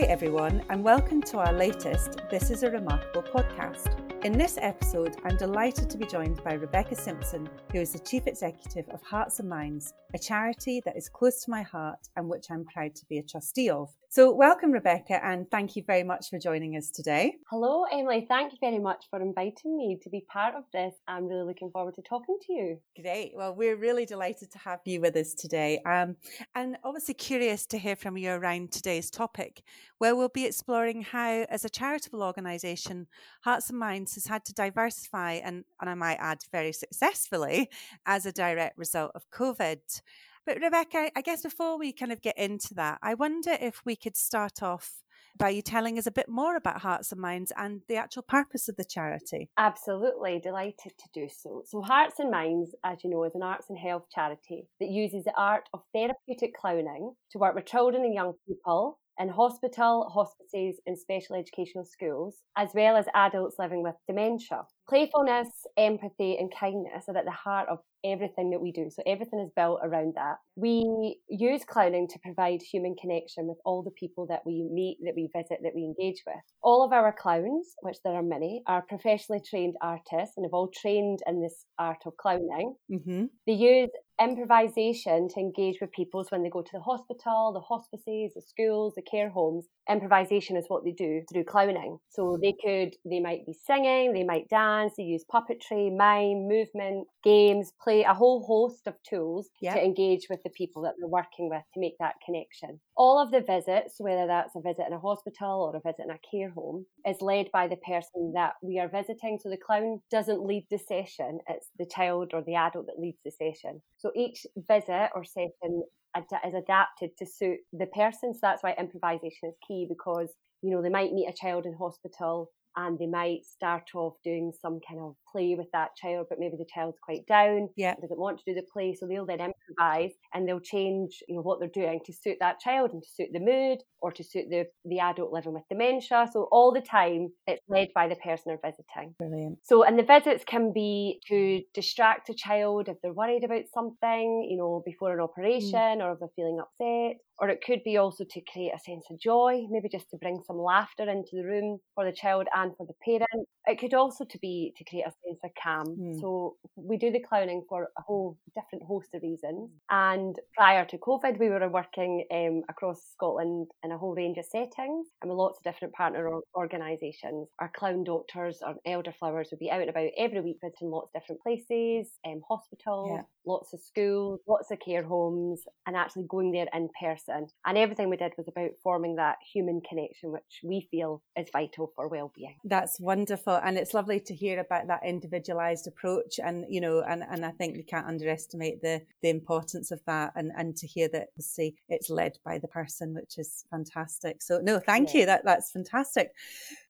Hi, everyone, and welcome to our latest This is a Remarkable podcast. In this episode, I'm delighted to be joined by Rebecca Simpson, who is the Chief Executive of Hearts and Minds, a charity that is close to my heart and which I'm proud to be a trustee of. So, welcome, Rebecca, and thank you very much for joining us today. Hello, Emily. Thank you very much for inviting me to be part of this. I'm really looking forward to talking to you. Great. Well, we're really delighted to have you with us today. Um, and obviously, curious to hear from you around today's topic, where we'll be exploring how, as a charitable organisation, Hearts and Minds has had to diversify and, and I might add, very successfully as a direct result of COVID. But Rebecca, I guess before we kind of get into that, I wonder if we could start off by you telling us a bit more about Hearts and Minds and the actual purpose of the charity. Absolutely, delighted to do so. So, Hearts and Minds, as you know, is an arts and health charity that uses the art of therapeutic clowning to work with children and young people in hospital, hospices, and special educational schools, as well as adults living with dementia. Playfulness, empathy, and kindness are at the heart of everything that we do. So everything is built around that. We use clowning to provide human connection with all the people that we meet, that we visit, that we engage with. All of our clowns, which there are many, are professionally trained artists and have all trained in this art of clowning. Mm-hmm. They use improvisation to engage with people when they go to the hospital, the hospices, the schools, the care homes. Improvisation is what they do through clowning. So they could, they might be singing, they might dance, they use puppetry, mime, movement, games, play, a whole host of tools yep. to engage with the people that they're working with to make that connection. All of the visits, whether that's a visit in a hospital or a visit in a care home, is led by the person that we are visiting. So the clown doesn't lead the session, it's the child or the adult that leads the session. So each visit or session is adapted to suit the person. So that's why improvisation is key because, you know, they might meet a child in hospital and they might start off doing some kind of play with that child, but maybe the child's quite down, yeah. doesn't want to do the play, so they'll then improvise and they'll change, you know, what they're doing to suit that child and to suit the mood or to suit the the adult living with dementia. So all the time it's led by the person they're visiting. Brilliant. So and the visits can be to distract a child if they're worried about something, you know, before an mm. operation mm. or if they're feeling upset or it could be also to create a sense of joy, maybe just to bring some laughter into the room for the child and for the parent. It could also to be to create a sense of calm. Mm. So we do the clowning for a whole different host of reasons. And prior to COVID, we were working um, across Scotland in a whole range of settings and with lots of different partner organisations. Our clown doctors, our elderflowers would be out and about every week visiting lots of different places, um, hospitals, yeah. lots of schools, lots of care homes, and actually going there in person. And everything we did was about forming that human connection, which we feel is vital for well-being. That's wonderful, and it's lovely to hear about that individualized approach. And you know, and, and I think we can't underestimate the the importance of that, and and to hear that say it's led by the person, which is fantastic. So no, thank yeah. you. That that's fantastic.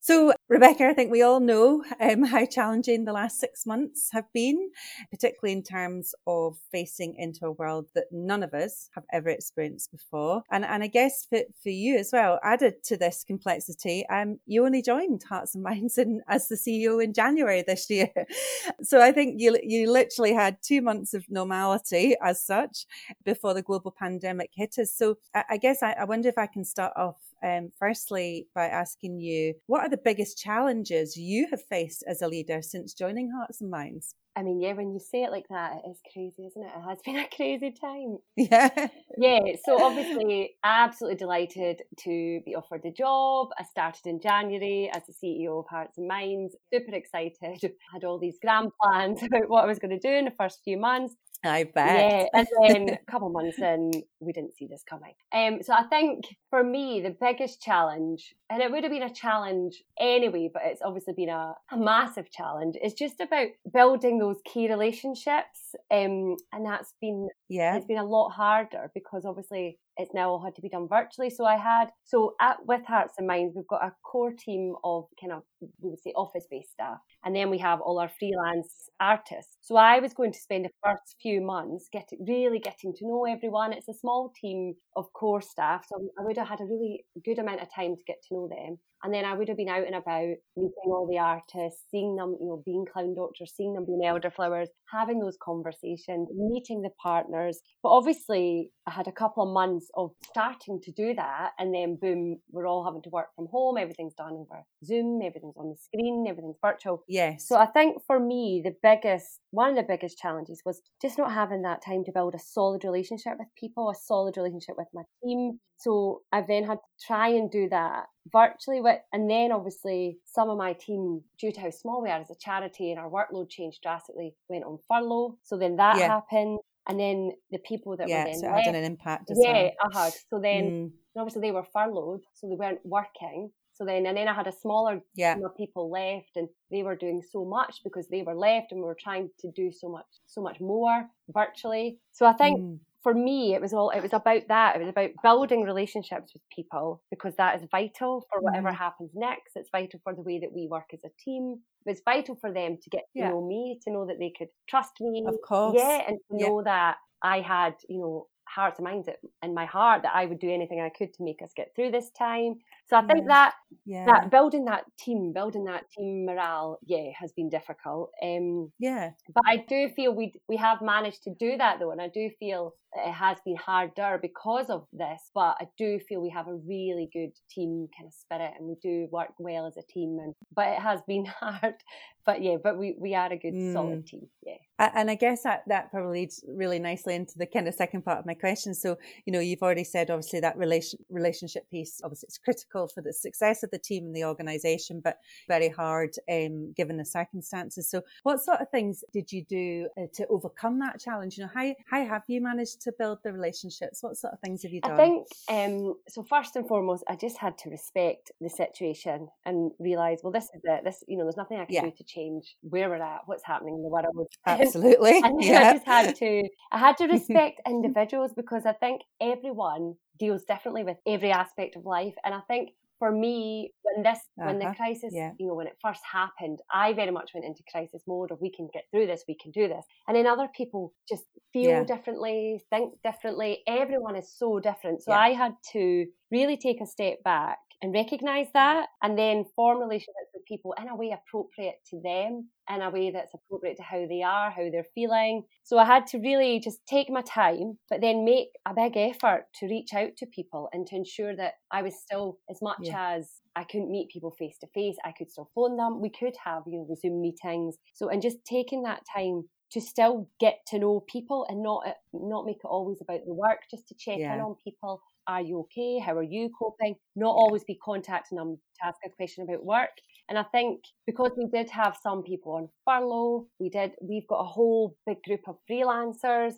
So Rebecca, I think we all know um, how challenging the last six months have been, particularly in terms of facing into a world that none of us have ever experienced before. And and I guess for, for you as well, added to this complexity, um, you only joined Hearts and Minds in, as the CEO in January this year. So I think you you literally had two months of normality as such before the global pandemic hit us. So I, I guess I, I wonder if I can start off um, firstly by asking you what are the biggest challenges you have faced as a leader since joining Hearts and Minds? I mean, yeah, when you say it like that, it is crazy, isn't it? It has been a crazy time. Yeah. Yeah. So obviously, absolutely delighted to be offered the job. I started in January as the CEO of Hearts and Minds. Super excited. Had all these grand plans about what I was going to do in the first few months. I bet. Yeah, and then a couple of months in, we didn't see this coming. Um, so I think for me, the biggest challenge, and it would have been a challenge anyway, but it's obviously been a, a massive challenge, is just about building those key relationships. Um, and that's been yeah, it's been a lot harder because obviously it's now all had to be done virtually. So I had so at with Hearts and Minds, we've got a core team of kind of we would say office based staff, and then we have all our freelance artists. So I was going to spend the first few months getting really getting to know everyone. It's a small team of core staff, so I would have had a really good amount of time to get to know them. And then I would have been out and about meeting all the artists, seeing them, you know, being clown doctors, seeing them being elderflowers, having those conversations, meeting the partners But obviously, I had a couple of months of starting to do that, and then boom, we're all having to work from home. Everything's done over Zoom, everything's on the screen, everything's virtual. Yes. So I think for me, the biggest, one of the biggest challenges was just not having that time to build a solid relationship with people, a solid relationship with my team. So I've then had to try and do that virtually with, and then obviously some of my team, due to how small we are as a charity and our workload changed drastically, went on furlough. So then that yeah. happened. And then the people that yeah, were then so left, had an impact. yeah, well. I had. So then mm. obviously they were furloughed, so they weren't working. So then, and then I had a smaller yeah. team of people left, and they were doing so much because they were left, and we were trying to do so much, so much more virtually. So I think mm. for me, it was all, it was about that. It was about building relationships with people because that is vital for whatever mm. happens next. It's vital for the way that we work as a team. It's vital for them to get to yeah. know me, to know that they could trust me. Of course. Yeah, and to yeah. know that I had, you know, hearts and minds in my heart that I would do anything I could to make us get through this time. So I think yeah. that yeah. that building that team, building that team morale, yeah, has been difficult. Um, yeah, but I do feel we we have managed to do that though, and I do feel it has been harder because of this. But I do feel we have a really good team kind of spirit, and we do work well as a team. And but it has been hard. But yeah, but we we are a good mm. solid team. Yeah. And I guess that that probably leads really nicely into the kind of second part of my question. So you know, you've already said obviously that relation relationship piece obviously it's critical critical for the success of the team and the organisation, but very hard um, given the circumstances. So, what sort of things did you do uh, to overcome that challenge? You know, how how have you managed to build the relationships? What sort of things have you done? I think um, so. First and foremost, I just had to respect the situation and realise, well, this is it. This, you know, there's nothing I can yeah. do to change where we're at, what's happening in the world. Absolutely. and yeah. I just had to. I had to respect individuals because I think everyone deals differently with every aspect of life. And I think for me, when this, uh-huh. when the uh-huh. crisis, yeah. you know, when it first happened, I very much went into crisis mode of we can get through this, we can do this. And then other people just feel yeah. differently, think differently. Everyone is so different. So yeah. I had to really take a step back and recognize that and then form relationships people in a way appropriate to them in a way that's appropriate to how they are how they're feeling so i had to really just take my time but then make a big effort to reach out to people and to ensure that i was still as much yeah. as I couldn't meet people face to face. I could still phone them. We could have, you know, the Zoom meetings. So, and just taking that time to still get to know people and not uh, not make it always about the work, just to check yeah. in on people are you okay? How are you coping? Not always be contacting them to ask a question about work. And I think because we did have some people on furlough, we did, we've got a whole big group of freelancers.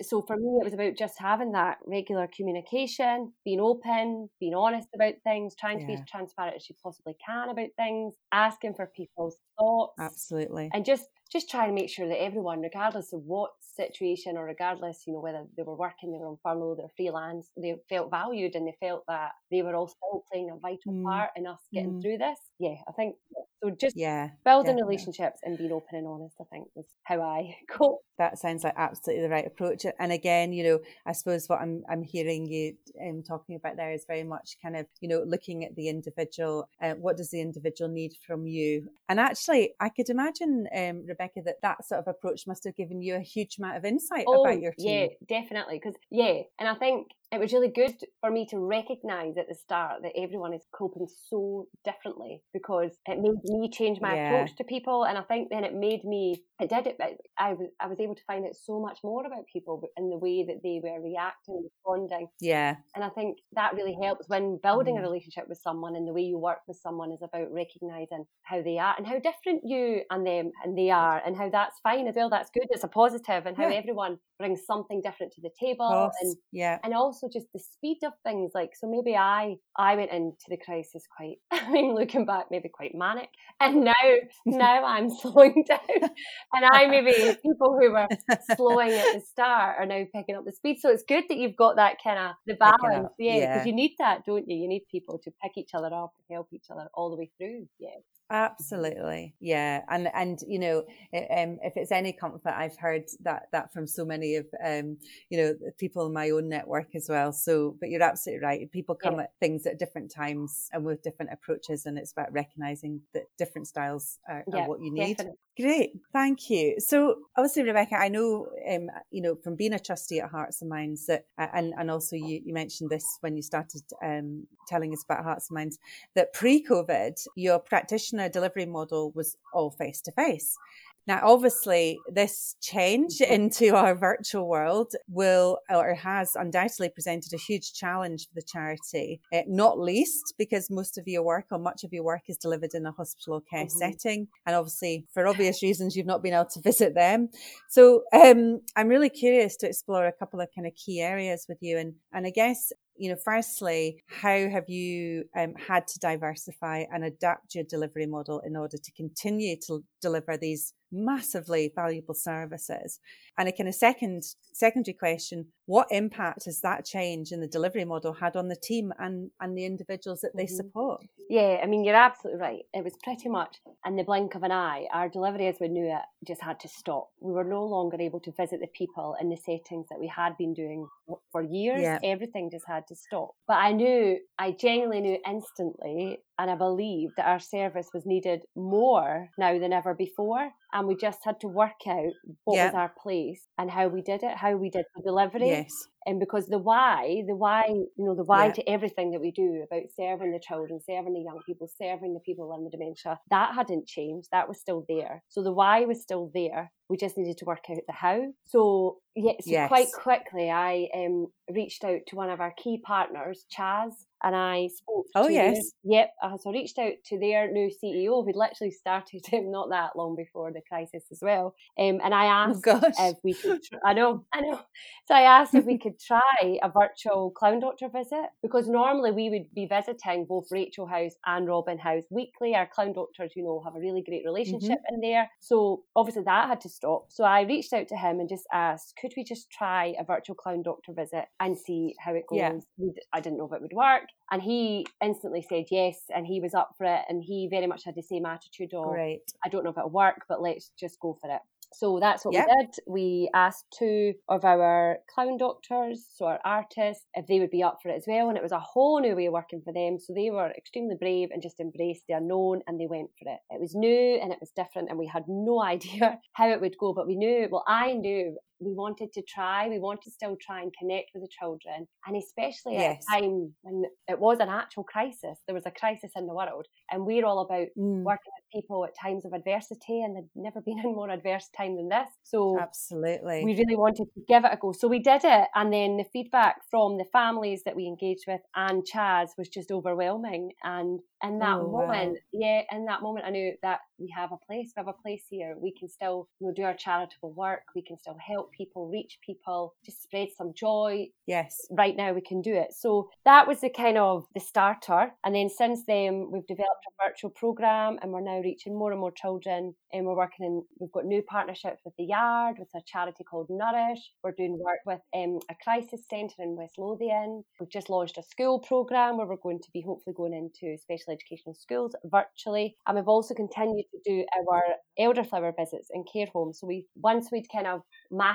So for me, it was about just having that regular communication, being open, being honest about things, trying yeah. to be as transparent as you possibly can about things, asking for people's thoughts. Absolutely. And just just try and make sure that everyone, regardless of what situation or regardless, you know, whether they were working, they were on furlough, they're freelance, they felt valued and they felt that they were all still playing a vital mm. part in us getting mm. through this. Yeah, I think so. Just yeah, building relationships and being open and honest, I think, was how I cope. That sounds like absolutely the right approach. And again, you know, I suppose what I'm I'm hearing you um, talking about there is very much kind of you know looking at the individual. Uh, what does the individual need from you? And actually, I could imagine, um, Rebecca, that that sort of approach must have given you a huge amount of insight oh, about your team. Yeah, definitely. Because yeah, and I think it was really good for me to recognize at the start that everyone is coping so differently because it made me change my yeah. approach to people and i think then it made me it did it I was, I was able to find out so much more about people in the way that they were reacting and responding. Yeah. And i think that really helps when building a mm-hmm. relationship with someone and the way you work with someone is about recognizing how they are and how different you and them and they are and how that's fine as well that's good it's a positive and how yeah. everyone brings something different to the table and yeah. and also just the speed of things like so maybe i i went into the crisis quite i mean looking back maybe quite manic and now now i'm slowing down and i maybe people who were slowing at the start are now picking up the speed so it's good that you've got that kind of the balance yeah because yeah. you need that don't you you need people to pick each other up and help each other all the way through yeah Absolutely, yeah, and and you know, um, if it's any comfort, I've heard that that from so many of um, you know, people in my own network as well. So, but you're absolutely right. People come yeah. at things at different times and with different approaches, and it's about recognizing that different styles are, yeah, are what you need. Definitely. Great, thank you. So, obviously, Rebecca, I know, um, you know, from being a trustee at Hearts and Minds that, and and also you, you mentioned this when you started um, telling us about Hearts and Minds that pre-COVID, your practitioner delivery model was all face to face. Now, obviously, this change into our virtual world will or has undoubtedly presented a huge challenge for the charity, uh, not least because most of your work or much of your work is delivered in a hospital care mm-hmm. setting. And obviously, for obvious reasons, you've not been able to visit them. So um, I'm really curious to explore a couple of kind of key areas with you. And, and I guess you know, firstly, how have you um, had to diversify and adapt your delivery model in order to continue to deliver these massively valuable services? And a kind of second secondary question, what impact has that change in the delivery model had on the team and, and the individuals that they mm-hmm. support? Yeah, I mean, you're absolutely right. It was pretty much in the blink of an eye. Our delivery as we knew it just had to stop. We were no longer able to visit the people in the settings that we had been doing for years. Yeah. Everything just had to stop. But I knew, I genuinely knew instantly and I believe that our service was needed more now than ever before. And we just had to work out what was our place and how we did it, how we did the delivery. Yes. And because the why, the why, you know, the why to everything that we do about serving the children, serving the young people, serving the people living the dementia, that hadn't changed. That was still there. So the why was still there. We just needed to work out the how. So yeah, so yes. quite quickly I um, reached out to one of our key partners, CHAS, and I spoke. Oh yes, their, yep. Uh, so I reached out to their new CEO, who'd literally started him not that long before the crisis as well. Um, and I oh, asked oh, if we could. I know, I know. So I asked if we could try a virtual clown doctor visit because normally we would be visiting both Rachel House and Robin House weekly. Our clown doctors, you know, have a really great relationship mm-hmm. in there. So obviously that had to stop. So I reached out to him and just asked, could we just try a virtual clown doctor visit and see how it goes? Yeah. I didn't know if it would work. And he instantly said yes, and he was up for it, and he very much had the same attitude of, Great. I don't know if it'll work, but let's just go for it. So that's what yep. we did. We asked two of our clown doctors, so our artists, if they would be up for it as well. And it was a whole new way of working for them. So they were extremely brave and just embraced the unknown and they went for it. It was new and it was different and we had no idea how it would go, but we knew, well, I knew we wanted to try, we wanted to still try and connect with the children. And especially yes. at a time when it was an actual crisis, there was a crisis in the world. And we're all about mm. working with people at times of adversity, and they'd never been in more adverse time than this. So, absolutely, we really wanted to give it a go. So, we did it. And then the feedback from the families that we engaged with and CHAS was just overwhelming. And in that oh, moment, wow. yeah, in that moment, I knew that we have a place, we have a place here. We can still you know, do our charitable work, we can still help people, reach people, just spread some joy. Yes. Right now we can do it. So that was the kind of the starter. And then since then we've developed a virtual program and we're now reaching more and more children and we're working in we've got new partnerships with the Yard, with a charity called Nourish. We're doing work with um, a crisis centre in West Lothian. We've just launched a school program where we're going to be hopefully going into special educational schools virtually. And we've also continued to do our elderflower visits in care homes. So we once we'd kind of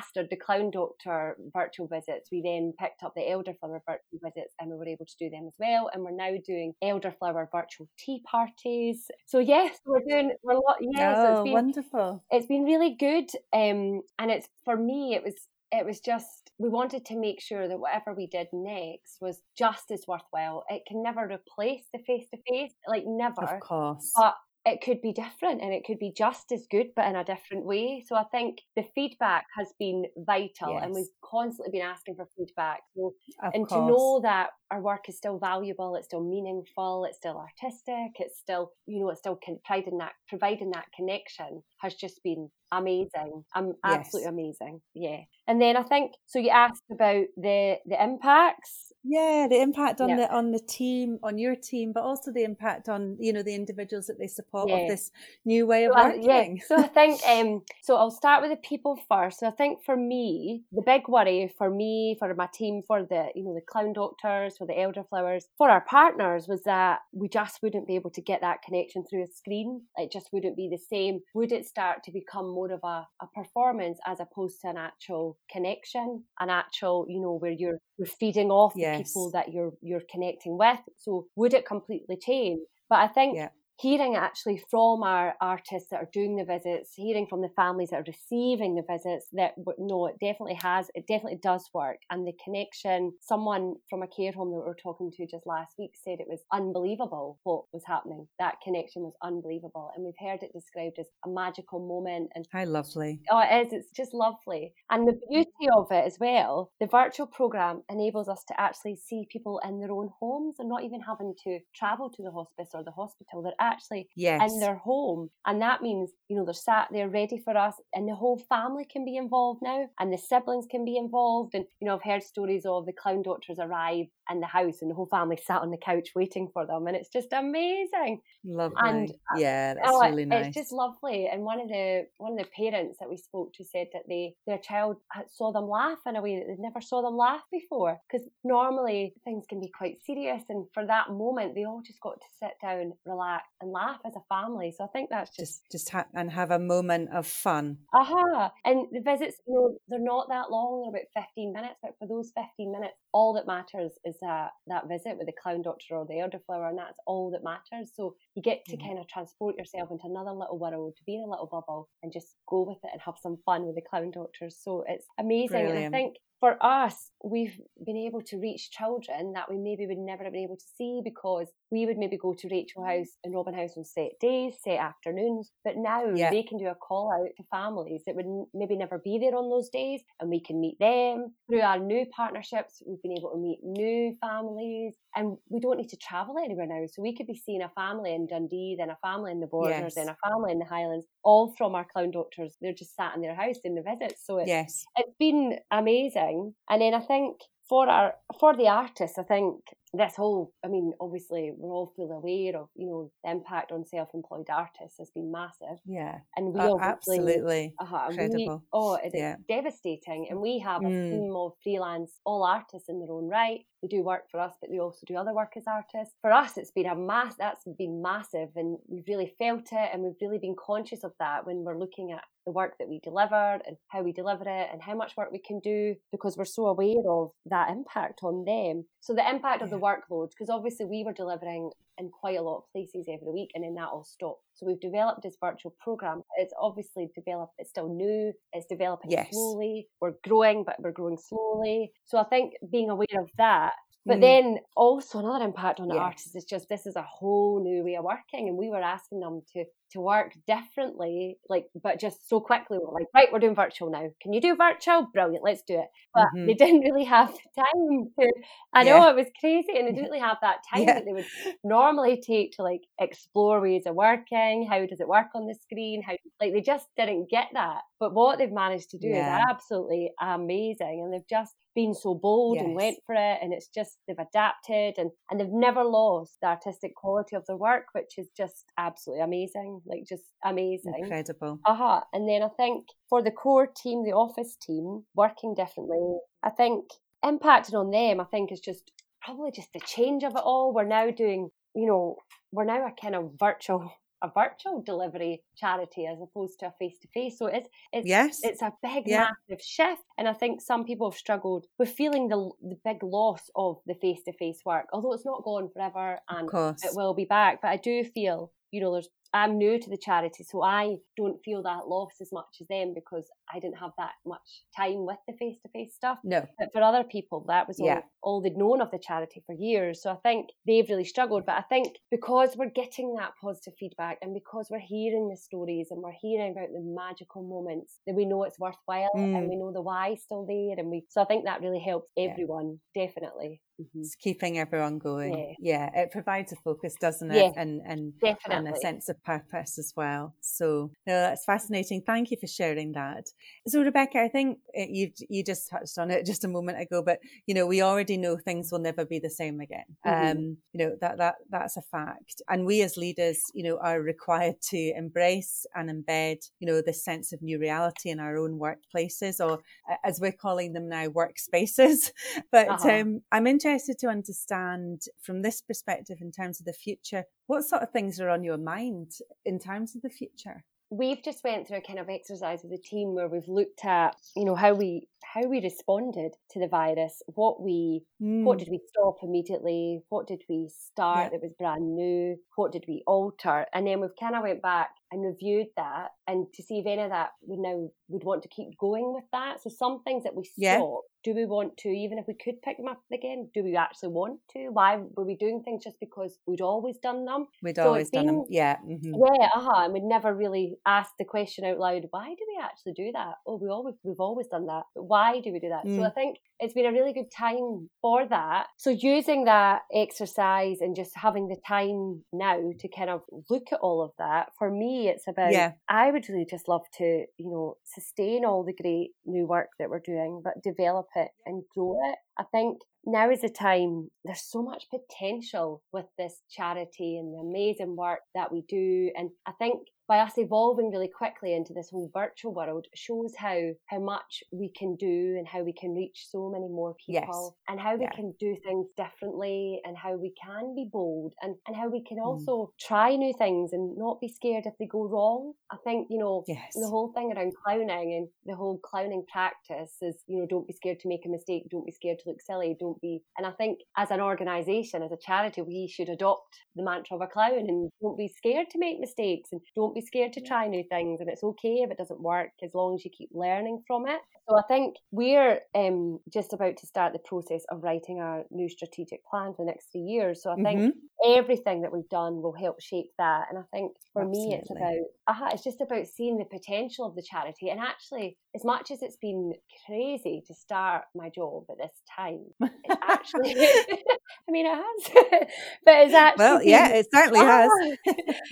mastered the clown doctor virtual visits, we then picked up the elderflower virtual visits and we were able to do them as well. And we're now doing elderflower virtual tea parties. So yes, we're doing we're lot yes, oh, it's been, wonderful. It's been really good. Um and it's for me it was it was just we wanted to make sure that whatever we did next was just as worthwhile. It can never replace the face to face, like never. Of course. But it could be different and it could be just as good but in a different way so i think the feedback has been vital yes. and we've constantly been asking for feedback so, and course. to know that our work is still valuable it's still meaningful it's still artistic it's still you know it's still providing that providing that connection has just been amazing. Um, absolutely yes. amazing. Yeah. And then i think so you asked about the the impacts? Yeah the impact on the on the team on your team but also the impact on you know the individuals that they support yeah. of this new way of so working I, yeah so i think um so i'll start with the people first. So i think for me the big worry for me for my team for the you know the clown doctors for the elderflowers for our partners was that we just wouldn't be able to get that connection through a screen. It just wouldn't be the same. Would it start to become more of a, a performance as opposed to an actual connection an actual you know where you're you're feeding off yes. the people that you're you're connecting with. So would it completely change? But I think yeah. Hearing actually from our artists that are doing the visits, hearing from the families that are receiving the visits that no, it definitely has, it definitely does work. And the connection, someone from a care home that we were talking to just last week said it was unbelievable what was happening. That connection was unbelievable. And we've heard it described as a magical moment. And how lovely. Oh, it is. It's just lovely. And the beauty of it as well, the virtual program enables us to actually see people in their own homes and not even having to travel to the hospice or the hospital. They're actually yes. in their home. And that means, you know, they're sat there ready for us and the whole family can be involved now and the siblings can be involved. And, you know, I've heard stories of the clown doctors arrive in the house and the whole family sat on the couch waiting for them. And it's just amazing. Lovely. And uh, yeah, that's oh, really nice. It's just lovely. And one of the one of the parents that we spoke to said that they their child saw them laugh in a way that they never saw them laugh before. Because normally things can be quite serious, and for that moment, they all just got to sit down, relax, and laugh as a family. So I think that's just just, just ha- and have a moment of fun. Aha! Uh-huh. And the visits, you know, they're not that long; they're about fifteen minutes. But for those fifteen minutes, all that matters is that that visit with the clown doctor or the elderflower, and that's all that matters. So you get to mm-hmm. kind of transport yourself into another little world, to be in a little bubble, and just go with it and have some fun with the clown doctors. So it's amazing. Brilliant. And I think for us, we've been able to reach children that we maybe would never have been able to see because we would maybe go to Rachel House and Robin House on set days, set afternoons, but now yeah. they can do a call out to families that would maybe never be there on those days and we can meet them. Through our new partnerships, we've been able to meet new families and we don't need to travel anywhere now. So we could be seeing a family in Dundee, then a family in the Borders, yes. then a family in the Highlands, all from our clown doctors. They're just sat in their house in the visits. So it's, yes. it's been amazing. And then I think for our for the artists, I think this whole i mean obviously we're all fully aware of you know the impact on self-employed artists has been massive yeah. and we uh, absolutely. Uh-huh, incredible we, oh it's yeah. devastating and we have a mm. team of freelance all artists in their own right. They do work for us but they also do other work as artists. For us it's been a mass that's been massive and we've really felt it and we've really been conscious of that when we're looking at the work that we deliver and how we deliver it and how much work we can do because we're so aware of that impact on them. So the impact of the workload, because obviously we were delivering in quite a lot of places every week and then that all stopped. So we've developed this virtual program. It's obviously developed, it's still new, it's developing yes. slowly. We're growing, but we're growing slowly. So I think being aware of that but mm. then also another impact on the yes. artists is just this is a whole new way of working, and we were asking them to to work differently, like but just so quickly. We're like, right, we're doing virtual now. Can you do virtual? Brilliant, let's do it. But mm-hmm. they didn't really have time to. I know it was crazy, and they didn't really have that time yeah. that they would normally take to like explore ways of working. How does it work on the screen? How like they just didn't get that. But what they've managed to do yeah. is absolutely amazing, and they've just been so bold yes. and went for it and it's just they've adapted and and they've never lost the artistic quality of their work which is just absolutely amazing like just amazing incredible uh-huh and then i think for the core team the office team working differently i think impacting on them i think is just probably just the change of it all we're now doing you know we're now a kind of virtual a virtual delivery charity as opposed to a face to face. So it's it's yes. it's a big yeah. massive shift, and I think some people have struggled with feeling the the big loss of the face to face work. Although it's not gone forever, and it will be back. But I do feel you know there's I'm new to the charity, so I don't feel that loss as much as them because I didn't have that much time with the face to face stuff. No. But for other people, that was all, yeah. all they'd known of the charity for years. So I think they've really struggled. But I think because we're getting that positive feedback and because we're hearing the stories and we're hearing about the magical moments, that we know it's worthwhile mm. and we know the why still there. And we so I think that really helps everyone, yeah. definitely. Mm-hmm. It's keeping everyone going. Yeah. yeah. it provides a focus, doesn't it? Yeah, and and definitely. and a sense of purpose as well. So no, that's fascinating. Thank you for sharing that. So Rebecca, I think eh, you you just touched on it just a moment ago, but you know we already know things will never be the same again. Mm-hmm. Um, you know that that that's a fact, and we as leaders, you know, are required to embrace and embed, you know, this sense of new reality in our own workplaces, or as we're calling them now, workspaces. But uh-huh. um, I'm interested to understand from this perspective in terms of the future, what sort of things are on your mind in terms of the future? we've just went through a kind of exercise with the team where we've looked at you know how we how we responded to the virus, what we mm. what did we stop immediately, what did we start yeah. that was brand new, what did we alter, and then we've kind of went back and reviewed that and to see if any of that would now would want to keep going with that. So some things that we stop, yeah. do we want to, even if we could pick them up again, do we actually want to? Why were we doing things just because we'd always done them? We'd so always been, done them, yeah. Mm-hmm. Yeah, uh-huh. And we'd never really asked the question out loud, why do we actually do that? Oh, we always we've always done that. But why do we do that? Mm. So I think it's been a really good time for that. So using that exercise and just having the time now to kind of look at all of that, for me it's about yeah. I would really just love to, you know, sustain all the great new work that we're doing, but develop it and grow it. I think now is the time. There's so much potential with this charity and the amazing work that we do. And I think by us evolving really quickly into this whole virtual world shows how how much we can do and how we can reach so many more people yes. and how we yeah. can do things differently and how we can be bold and, and how we can mm. also mm. try new things and not be scared if they go wrong. I think, you know, yes. the whole thing around clowning and the whole clowning practice is, you know, don't be scared to make a mistake, don't be scared to look silly, don't be and I think as an organisation, as a charity, we should adopt the mantra of a clown and don't be scared to make mistakes and don't be scared to try new things and it's okay if it doesn't work as long as you keep learning from it. So I think we're um, just about to start the process of writing our new strategic plan for the next three years. So I think mm-hmm. everything that we've done will help shape that. And I think for Absolutely. me, it's about, uh it's just about seeing the potential of the charity. And actually, as much as it's been crazy to start my job at this time, it's actually, I mean, it has, but it's actually, well, yeah, it certainly has.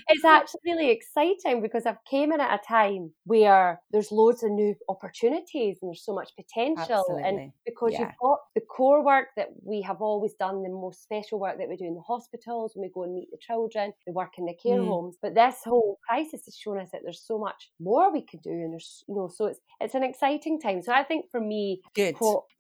it's actually really exciting because I've came in at a time where there's loads of new opportunities and there's so much potential. Absolutely. And because yeah. you've got the core work that we have always done, the most special work that we do in the hospitals when we go and meet the children, the work in the care mm. homes. But this whole crisis has shown us that there's so much more we can do, and there's you know, so it's it's an exciting time. So I think for me, good,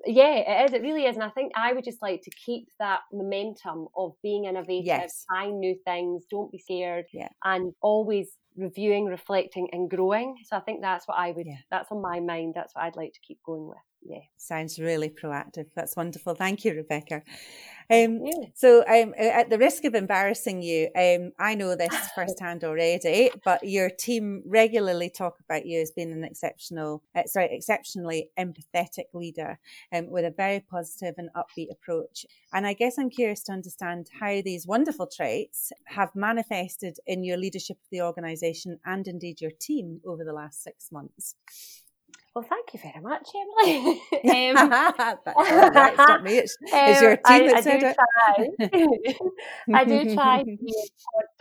yeah, it is. It really is, and I think I would just like to keep that momentum of being innovative, yes. trying new things, don't be scared, yeah. and always reviewing, reflecting, and growing. So I think that's what I would. Yeah. That's on my mind. That's what I'd like to keep going with. Yeah, sounds really proactive. That's wonderful. Thank you, Rebecca. Um, yeah. So, um, at the risk of embarrassing you, um, I know this firsthand already, but your team regularly talk about you as being an exceptional, uh, sorry, exceptionally empathetic leader um, with a very positive and upbeat approach. And I guess I'm curious to understand how these wonderful traits have manifested in your leadership of the organisation and indeed your team over the last six months. Well, thank you very much, Emily. um, That's right. It's not me. It's, it's your team I, that I said it. I do try to be as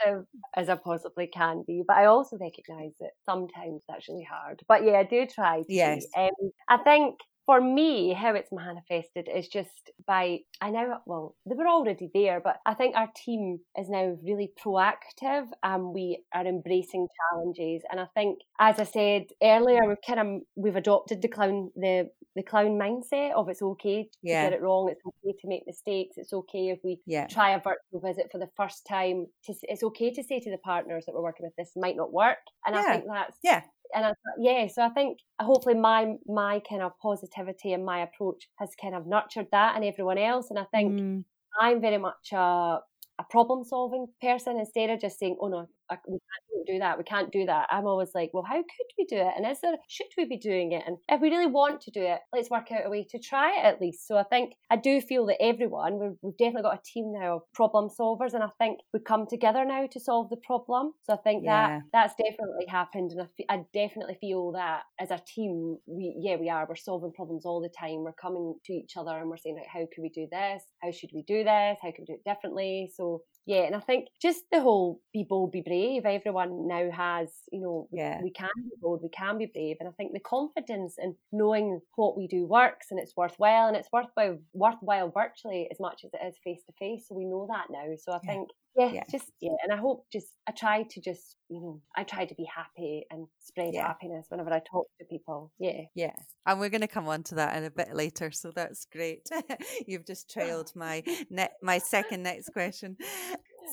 positive as I possibly can be, but I also recognise that sometimes that's really hard. But yeah, I do try. To yes. Um, I think for me, how it's manifested is just by, I know, well, they were already there, but I think our team is now really proactive and we are embracing challenges. And I think, as I said earlier, we've kind of, we've adopted the clown, the, the clown mindset of it's okay to yeah. get it wrong, it's okay to make mistakes, it's okay if we yeah. try a virtual visit for the first time. To, it's okay to say to the partners that we're working with, this might not work. And yeah. I think that's yeah and I, yeah, so I think hopefully my my kind of positivity and my approach has kind of nurtured that and everyone else. And I think mm. I'm very much a, a problem solving person instead of just saying, oh no, we can't do that. We can't do that. I'm always like, well, how could we do it? And is there, should we be doing it? And if we really want to do it, let's work out a way to try it at least. So I think I do feel that everyone, we've, we've definitely got a team now of problem solvers. And I think we come together now to solve the problem. So I think yeah. that that's definitely happened. And I, I definitely feel that as a team, we, yeah, we are. We're solving problems all the time. We're coming to each other and we're saying, like, how can we do this? How should we do this? How can we do it differently? So yeah, and I think just the whole be bold, be brave. Everyone now has, you know, yeah. we can be bold, we can be brave, and I think the confidence in knowing what we do works and it's worthwhile, and it's worthwhile worthwhile virtually as much as it is face to face. So we know that now. So I yeah. think yeah, yeah, just yeah, and I hope just I try to just you know I try to be happy and spread yeah. happiness whenever I talk to people. Yeah, yeah, and we're going to come on to that in a bit later, so that's great. You've just trailed my net my second next question.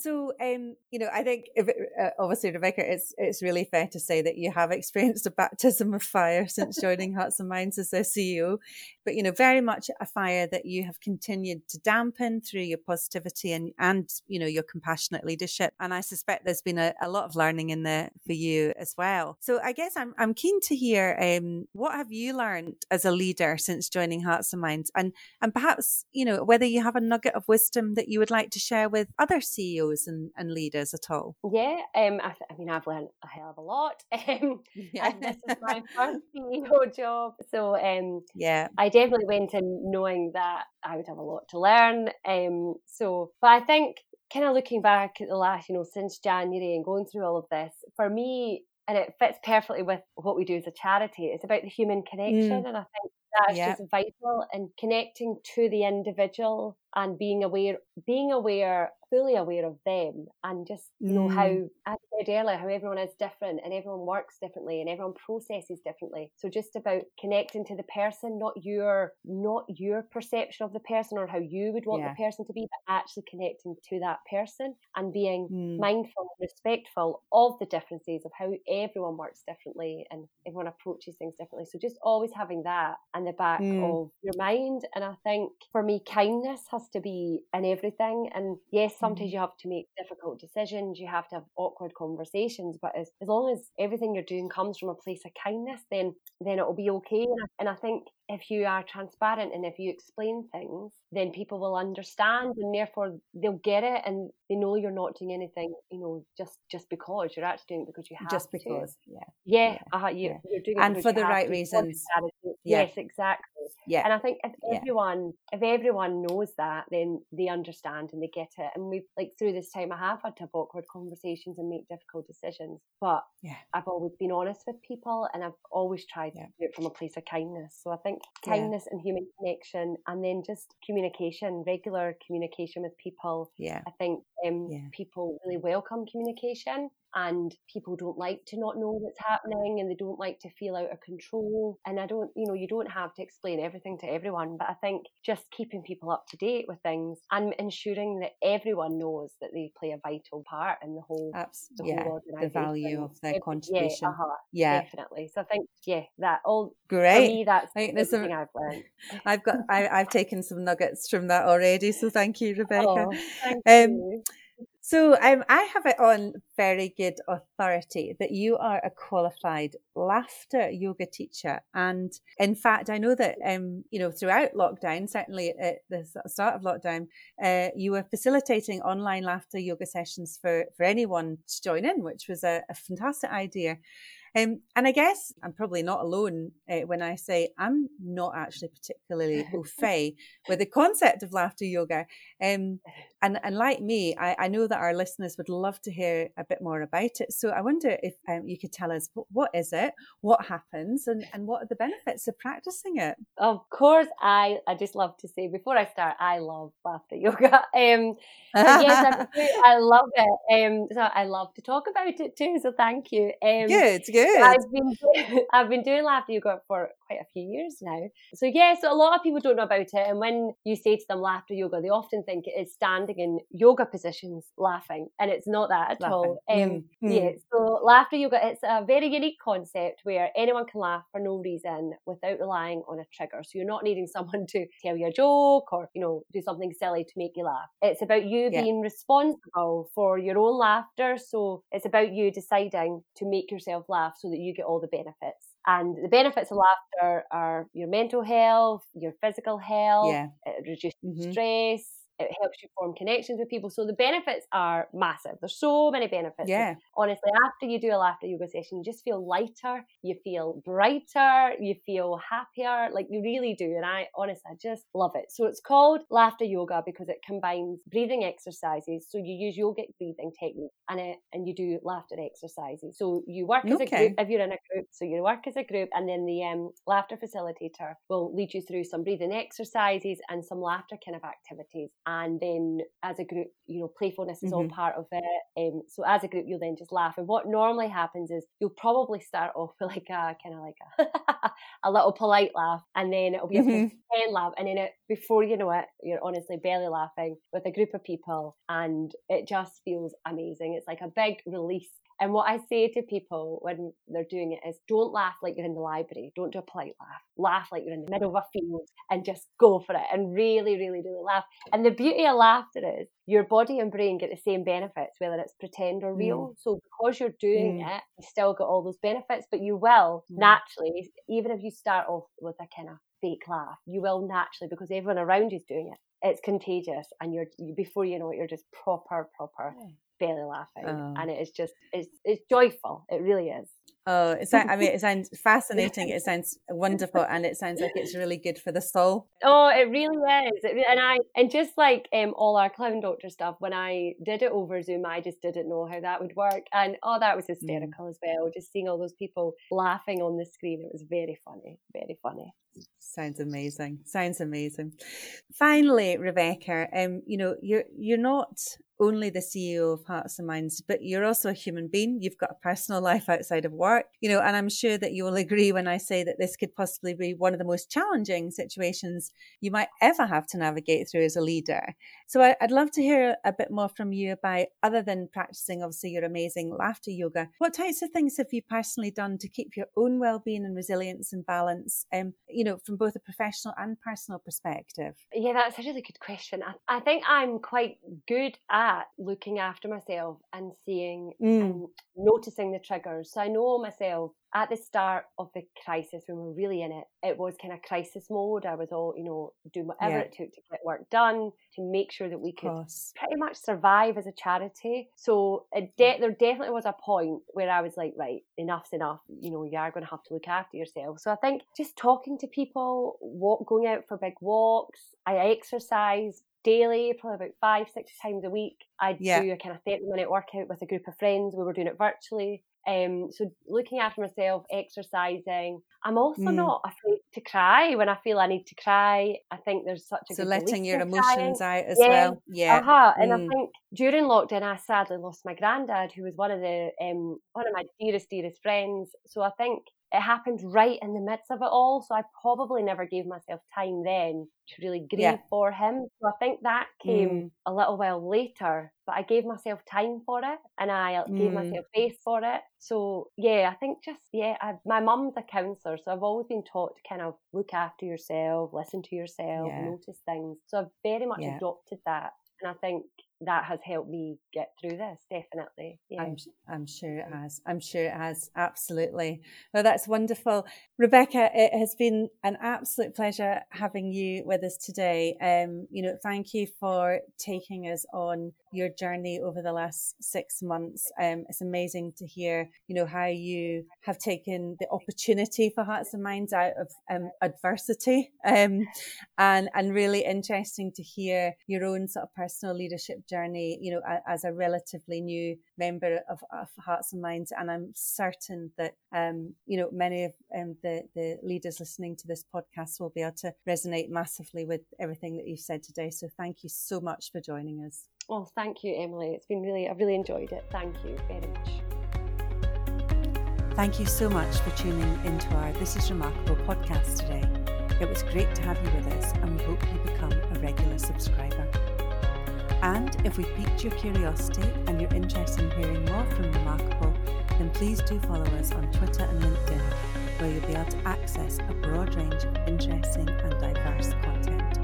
So, um, you know, I think if it, uh, obviously, Rebecca, it's it's really fair to say that you have experienced a baptism of fire since joining Hearts and Minds as their CEO. But you know, very much a fire that you have continued to dampen through your positivity and and you know your compassionate leadership. And I suspect there's been a, a lot of learning in there for you as well. So, I guess I'm I'm keen to hear um, what have you learned as a leader since joining Hearts and Minds, and and perhaps you know whether you have a nugget of wisdom that you would like to share with other CEOs and, and leaders at all? Yeah, um, I, th- I mean, I've learned a hell of a lot. Um, yeah. this is my first CEO job, so um, yeah, I definitely went in knowing that I would have a lot to learn. Um, so, but I think kind of looking back at the last, you know, since January and going through all of this, for me, and it fits perfectly with what we do as a charity. It's about the human connection, mm. and I think that's yeah. just vital and connecting to the individual and being aware being aware fully aware of them and just you know mm. how as I said earlier how everyone is different and everyone works differently and everyone processes differently so just about connecting to the person not your not your perception of the person or how you would want yeah. the person to be but actually connecting to that person and being mm. mindful and respectful of the differences of how everyone works differently and everyone approaches things differently so just always having that in the back mm. of your mind and I think for me kindness has to be in everything. And yes, sometimes mm-hmm. you have to make difficult decisions, you have to have awkward conversations, but as, as long as everything you're doing comes from a place of kindness, then then it'll be okay. And I, and I think if you are transparent and if you explain things, then people will understand and therefore they'll get it and they know you're not doing anything, you know, just just because you're actually doing it because you have just because, to. yeah, yeah, yeah. Uh, you, are doing and for the right reasons. Yeah. Yes, exactly. Yeah. And I think if everyone if everyone knows that, then they understand and they get it. And we've like through this time I have had to have awkward conversations and make difficult decisions. But yeah. I've always been honest with people and I've always tried yeah. to do it from a place of kindness. So I think kindness yeah. and human connection and then just communication, regular communication with people. Yeah. I think um, people really welcome communication and people don't like to not know what's happening and they don't like to feel out of control and i don't you know you don't have to explain everything to everyone but i think just keeping people up to date with things and ensuring that everyone knows that they play a vital part in the whole, the, yeah, whole the value of their contribution yeah, uh-huh, yeah, definitely. So i think yeah that all great. for me that's I think there's some, i've learned. I've got I, i've taken some nuggets from that already so thank you rebecca. oh, thank um, you. So um, I have it on very good authority that you are a qualified laughter yoga teacher, and in fact, I know that um, you know throughout lockdown, certainly at the start of lockdown, uh, you were facilitating online laughter yoga sessions for for anyone to join in, which was a, a fantastic idea. Um, and I guess I'm probably not alone uh, when I say I'm not actually particularly au fait with the concept of laughter yoga. Um, and, and like me, I, I, know that our listeners would love to hear a bit more about it. So I wonder if um, you could tell us what, what is it, what happens, and, and what are the benefits of practicing it? Of course, I, I just love to say before I start, I love laughter yoga. Um, yes, I, I, love it. Um, so I love to talk about it too. So thank you. Um, good, good. I've been I've been doing laughter yoga for quite a few years now. So yeah, so a lot of people don't know about it, and when you say to them laughter yoga, they often think it is standing in yoga positions laughing, and it's not that at laughing. all. Um, mm. Yeah, so laughter yoga it's a very unique concept where anyone can laugh for no reason without relying on a trigger. So you're not needing someone to tell you a joke or you know do something silly to make you laugh. It's about you yeah. being responsible for your own laughter. So it's about you deciding to make yourself laugh so that you get all the benefits. And the benefits of laughter are your mental health, your physical health, yeah. it reduces mm-hmm. stress, it helps you form connections with people. So the benefits are massive. There's so many benefits. Yeah. And honestly, after you do a laughter yoga session, you just feel lighter, you feel brighter, you feel happier. Like you really do. And I honestly, I just love it. So it's called laughter yoga because it combines breathing exercises. So you use yogic breathing technique and it, and you do laughter exercises. So you work as okay. a group if you're in a group. So you work as a group, and then the um, laughter facilitator will lead you through some breathing exercises and some laughter kind of activities and then as a group, you know, playfulness is mm-hmm. all part of it. Um, so as a group, you'll then just laugh. And what normally happens is you'll probably start off with like a kind of like a, a little polite laugh, and then it'll be mm-hmm. a pen laugh, and then it before you know it, you're honestly belly laughing with a group of people, and it just feels amazing. It's like a big release and what I say to people when they're doing it is don't laugh like you're in the library. Don't do a polite laugh. Laugh like you're in the middle of a field and just go for it and really, really, really laugh. And the beauty of laughter is your body and brain get the same benefits, whether it's pretend or real. Mm. So because you're doing mm. it, you still get all those benefits, but you will mm. naturally, even if you start off with a kind of fake laugh, you will naturally, because everyone around you is doing it, it's contagious and you're before you know it you're just proper proper belly laughing, oh. and it is just it's it's joyful. It really is. Oh, it sounds, I mean, it sounds fascinating. It sounds wonderful, and it sounds like it's really good for the soul. Oh, it really is. It, and I and just like um, all our clown doctor stuff, when I did it over Zoom, I just didn't know how that would work, and oh, that was mm. hysterical mm. as well. Just seeing all those people laughing on the screen, it was very funny, very funny. Sounds amazing. Sounds amazing. Finally, Rebecca, um, you know, you're you're not only the CEO of Hearts and Minds, but you're also a human being. You've got a personal life outside of work, you know, and I'm sure that you will agree when I say that this could possibly be one of the most challenging situations you might ever have to navigate through as a leader. So I, would love to hear a bit more from you about, other than practicing obviously your amazing laughter yoga, what types of things have you personally done to keep your own well-being and resilience and balance, um, you know, from both a professional and personal perspective? Yeah, that's a really good question. I, I think I'm quite good at at looking after myself and seeing mm. and noticing the triggers. So I know myself at the start of the crisis when we are really in it, it was kind of crisis mode. I was all, you know, doing whatever yeah. it took to get work done to make sure that we could pretty much survive as a charity. So de- there definitely was a point where I was like, right, enough's enough. You know, you are going to have to look after yourself. So I think just talking to people, walk, going out for big walks, I exercise daily, probably about five, six times a week. I'd yeah. do a kind of 30 minute workout with a group of friends. We were doing it virtually. Um, so looking after myself, exercising. I'm also mm. not afraid to cry when I feel I need to cry. I think there's such a so letting your emotions crying. out as yeah. well. Yeah, uh-huh. and mm. I think during lockdown, I sadly lost my granddad, who was one of the um, one of my dearest, dearest friends. So I think it happened right in the midst of it all. So I probably never gave myself time then to really grieve yeah. for him. So I think that came mm. a little while later, but I gave myself time for it and I mm. gave myself space for it. So yeah, I think just, yeah, I, my mum's a counsellor. So I've always been taught to kind of look after yourself, listen to yourself, yeah. notice things. So I've very much yeah. adopted that. And I think that has helped me get through this definitely yeah. I'm, I'm sure it has. I'm sure it has absolutely. Well that's wonderful. Rebecca it has been an absolute pleasure having you with us today. Um you know thank you for taking us on your journey over the last six months. Um it's amazing to hear you know how you have taken the opportunity for hearts and minds out of um, adversity. Um and and really interesting to hear your own sort of personal leadership journey, you know, as a relatively new member of, of Hearts and Minds. And I'm certain that, um, you know, many of um, the, the leaders listening to this podcast will be able to resonate massively with everything that you've said today. So thank you so much for joining us. Well, thank you, Emily. It's been really, I've really enjoyed it. Thank you very much. Thank you so much for tuning into our This is Remarkable podcast today. It was great to have you with us, and we hope you become a regular subscriber. And if we piqued your curiosity and you're interested in hearing more from Remarkable, then please do follow us on Twitter and LinkedIn, where you'll be able to access a broad range of interesting and diverse content.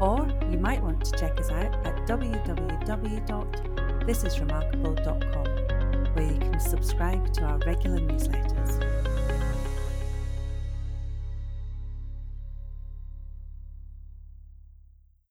Or you might want to check us out at www.thisisremarkable.com, where you can subscribe to our regular newsletters.